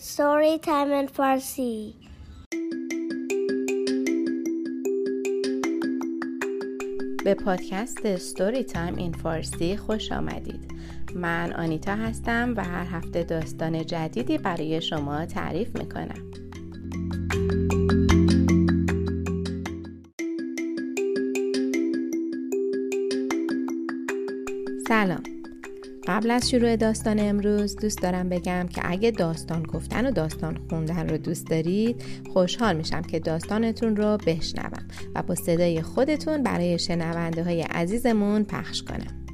Story Time in Farsi. به پادکست ستوری تایم این فارسی خوش آمدید. من آنیتا هستم و هر هفته داستان جدیدی برای شما تعریف می‌کنم. سلام. قبل از شروع داستان امروز دوست دارم بگم که اگه داستان گفتن و داستان خوندن رو دوست دارید خوشحال میشم که داستانتون رو بشنوم و با صدای خودتون برای شنونده های عزیزمون پخش کنم.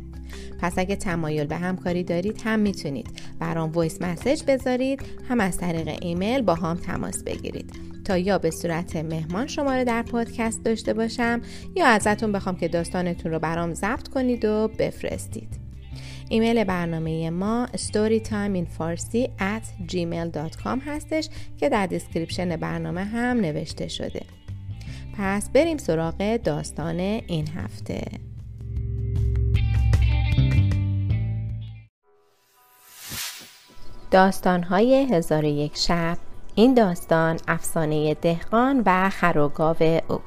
پس اگه تمایل به همکاری دارید هم می‌تونید برام voice message بذارید هم از طریق ایمیل با هم تماس بگیرید. تا یا به صورت مهمان شما رو در پادکست داشته باشم یا ازتون بخوام که داستانتون رو برام ضبط کنید و بفرستید. ایمیل برنامه ما storytimeinfarsi at gmail.com هستش که در description برنامه هم نوشته شده. پس بریم سراغ داستان این هفته. داستانهای هزار یک شب این داستان افسانه دهقان و خر و گاو او.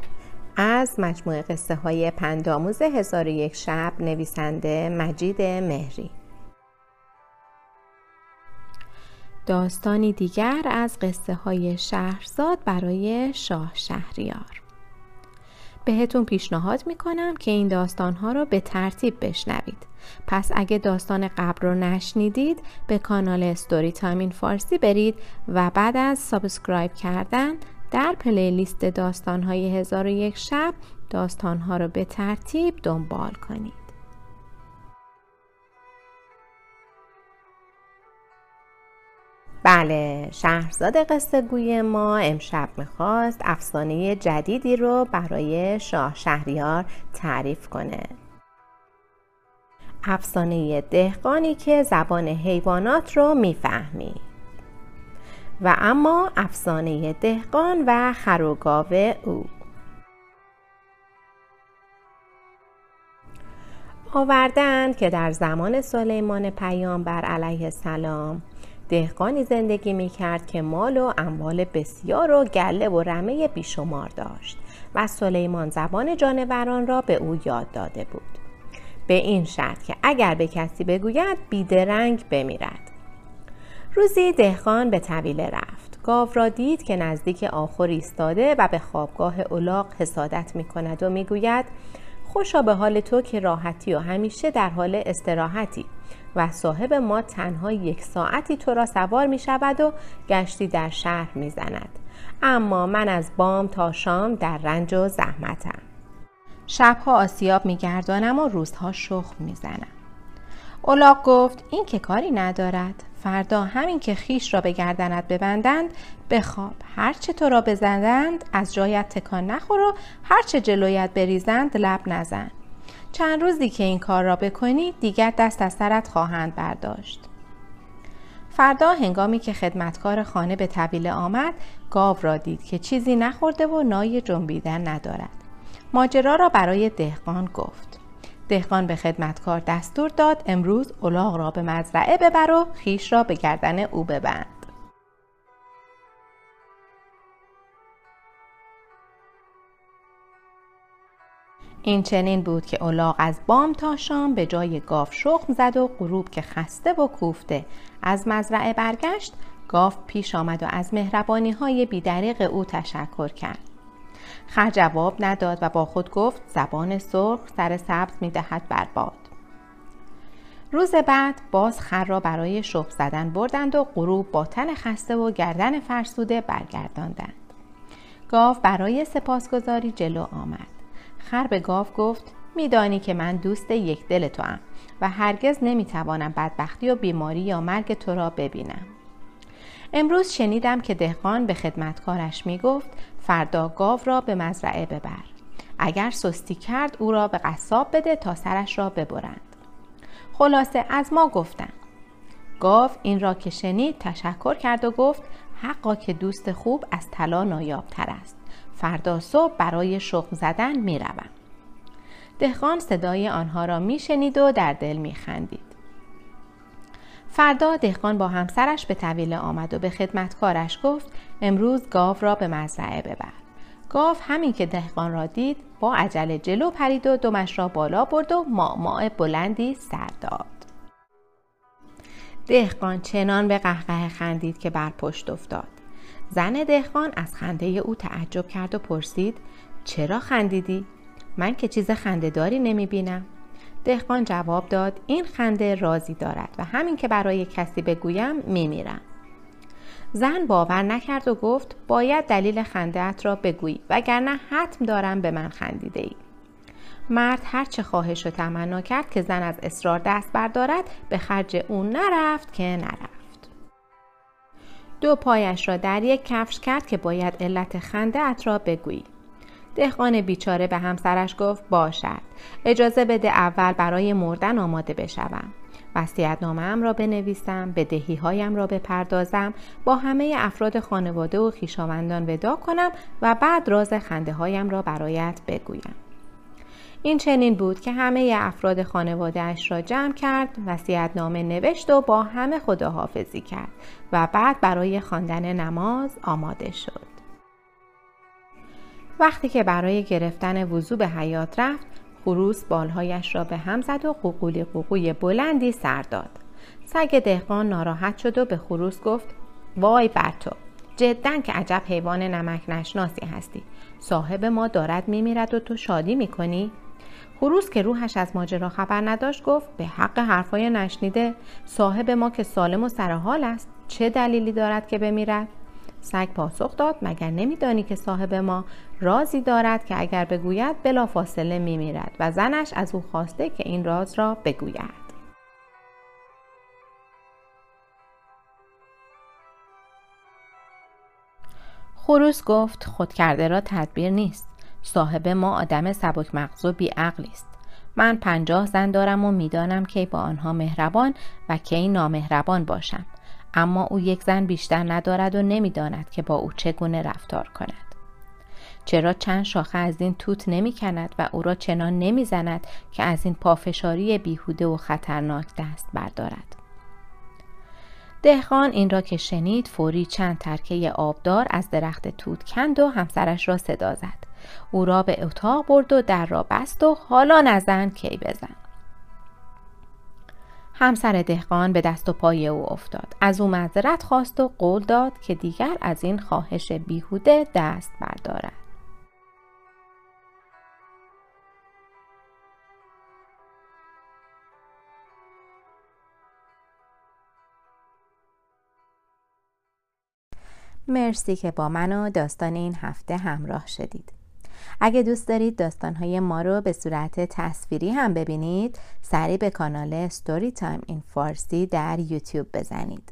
از مجموعه قصه های پنداموز هزار یک شب نویسنده مجید مهری. داستانی دیگر از قصه های شهرزاد برای شاه شهریار. بهتون پیشنهاد می‌کنم که این داستان ها رو به ترتیب بشنوید. پس اگه داستان قبل رو نشنیدید به کانال Story Time in فارسی برید و بعد از subscribe کردن در پلیلیست داستان های هزار و یک شب داستان ها رو به ترتیب دنبال کنید. بله شهرزاد قصه گوی ما امشب می‌خواست افسانه جدیدی رو برای شاه شهریار تعریف کنه. افسانه دهقانی که زبان حیوانات رو می‌فهمید. و اما افسانه دهقان و خروگاو او. آوردند که در زمان سلیمان پیامبر علیه السلام دهقانی زندگی می کرد که مال و اموال بسیار و گله و رمه بیشمار داشت و سلیمان زبان جانوران را به او یاد داده بود. به این شرط که اگر به کسی بگوید بیدرنگ بمیرد. روزی دهقان به طویله رفت گاو را دید که نزدیک آخر ایستاده و به خوابگاه اولاق حسادت می کند و می‌گوید خوشا به حال تو که راحتی و همیشه در حال استراحتی و صاحب ما تنها یک ساعتی تو را سوار می شود و گشتی در شهر می زند. اما من از بام تا شام در رنج و زحمتم. شبها آسیاب می گردانم و روزها شخم می زنم. گفت این که کاری ندارد فردا همین که خیش را به گردنت ببندند بخواب. هرچه تو را بزندند از جایت تکان نخور و هرچه جلویت بریزند لب نزن. چند روزی که این کار را بکنی دیگر دست از سرت خواهند برداشت. فردا هنگامی که خدمتکار خانه به طویله آمد گاو را دید که چیزی نخورده و نای جنبیدن ندارد. ماجرا را برای دهقان گفت. دهقان به خدمتکار دستور داد امروز الاغ را به مزرعه ببر و خیش را به گردن او ببند. این چنین بود که الاغ از بام تا شام به جای گاو شخم زد و غروب که خسته و کوفته. از مزرعه برگشت گاو پیش آمد و از مهربانی های بیدریق او تشکر کرد. خر جواب نداد و با خود گفت زبان سرخ سر سبز می دهد بر باد. روز بعد باز خر را برای شخ زدن بردند و غروب با تن خسته و گردن فرسوده برگرداندند. گاو برای سپاسگزاری جلو آمد. خر به گاو گفت میدانی که من دوست یک دل تو هم و هرگز نمی‌توانم بدبختی و بیماری یا مرگ تو را ببینم. امروز شنیدم که دهقان به خدمتکارش می گفت فردا گاو را به مزرعه ببر اگر سستی کرد او را به قصاب بده تا سرش را ببرند خلاصه از ما گفتن گاو این را که شنید تشکر کرد و گفت حقا که دوست خوب از طلا نایابتر است فردا صبح برای شخم زدن می روم. دهقان صدای آنها را می شنید و در دل می خندید. فردا دهقان با همسرش به طویله آمد و به خدمتکارش گفت امروز گاو را به مزرعه ببر گاو همین که دهقان را دید با عجله جلو پرید و دمش را بالا برد و معماع بلندی سر داد دهقان چنان به قهقه خندید که بر پشت افتاد زن دهقان از خنده او تعجب کرد و پرسید چرا خندیدی؟ من که چیز خندهداری نمی بینم. دهقان جواب داد این خنده رازی دارد و همین که برای کسی بگویم میمیرم. زن باور نکرد و گفت باید دلیل خندهات را بگویی وگرنه حتم دارم به من خندیده ای. مرد هرچه خواهش و تمنا کرد که زن از اصرار دست بردارد به خرج او نرفت که نرفت. دو پایش را در یک کفش کرد که باید علت خنده ات را بگویی. دهقان بیچاره به همسرش گفت باشد اجازه بده اول برای مردن آماده بشوم وسیعت نامم را بنویسم به دهی هایم را بپردازم با همه افراد خانواده و خیشاوندان ودا کنم و بعد راز خنده هایم را برایت بگویم. این چنین بود که همه افراد خانواده اش را جمع کرد وسیعت نامه نوشت و با همه خداحافظی کرد و بعد برای خواندن نماز آماده شد. وقتی که برای گرفتن وضوع به حیات رفت خروس بالهایش را به هم زد و قوقولی قوقوی بلندی سر داد. سگ دهقان ناراحت شد و به خروس گفت وای بر تو جدا که عجب حیوان نمک نشناسی هستی. صاحب ما دارد میمیرد و تو شادی می‌کنی؟ خروس که روحش از ماجرا خبر نداشت گفت به حق حرفای نشنیده صاحب ما که سالم و سرحال است چه دلیلی دارد که بمیرد؟ سگ پاسخ داد مگر نمیدانی که صاحب ما رازی دارد که اگر بگوید بلا فاصله میمیرد و زنش از او خواسته که این راز را بگوید. خروس گفت خود کرده را تدبیر نیست. صاحب ما آدم سبک مغز و بیعقلی است. من پنجاه زن دارم و می‌دانم که با آنها مهربان و کی نامهربان باشم. اما او یک زن بیشتر ندارد و نمی‌داند که با او چگونه رفتار کند. چرا چند شاخه از این توت نمی کند و او را چنان نمی زند که از این پافشاری بیهوده و خطرناک دست بردارد؟ دهقان این را که شنید فوری چند ترکه آبدار از درخت توت کند و همسرش را صدا زد. او را به اتاق برد و در را بست و حالا نزن کی بزن. همسر دهقان به دست و پای او افتاد. از او معذرت خواست و قول داد که دیگر از این خواهش بیهوده دست بردارد. مرسی که با من و داستان این هفته همراه شدید. اگه دوست دارید داستانهای ما رو به صورت تصویری هم ببینید سریع به کانال ستوری تایم این فارسی در یوتیوب بزنید.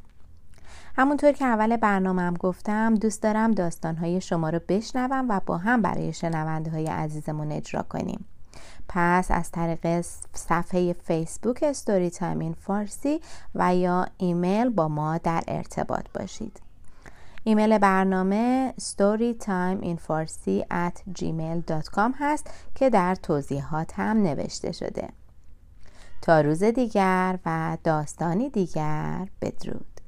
همونطور که اول برنامه هم گفتم دوست دارم داستانهای شما رو بشنوم و با هم برای شنونده های عزیزمون اجرا کنیم. پس از طریق صفحه فیسبوک Story Time in فارسی و یا ایمیل با ما در ارتباط باشید. ایمیل برنامه storytimeinfarsi at gmail.com هست که در توضیحات هم نوشته شده. تا روز دیگر و داستانی دیگر بدرود.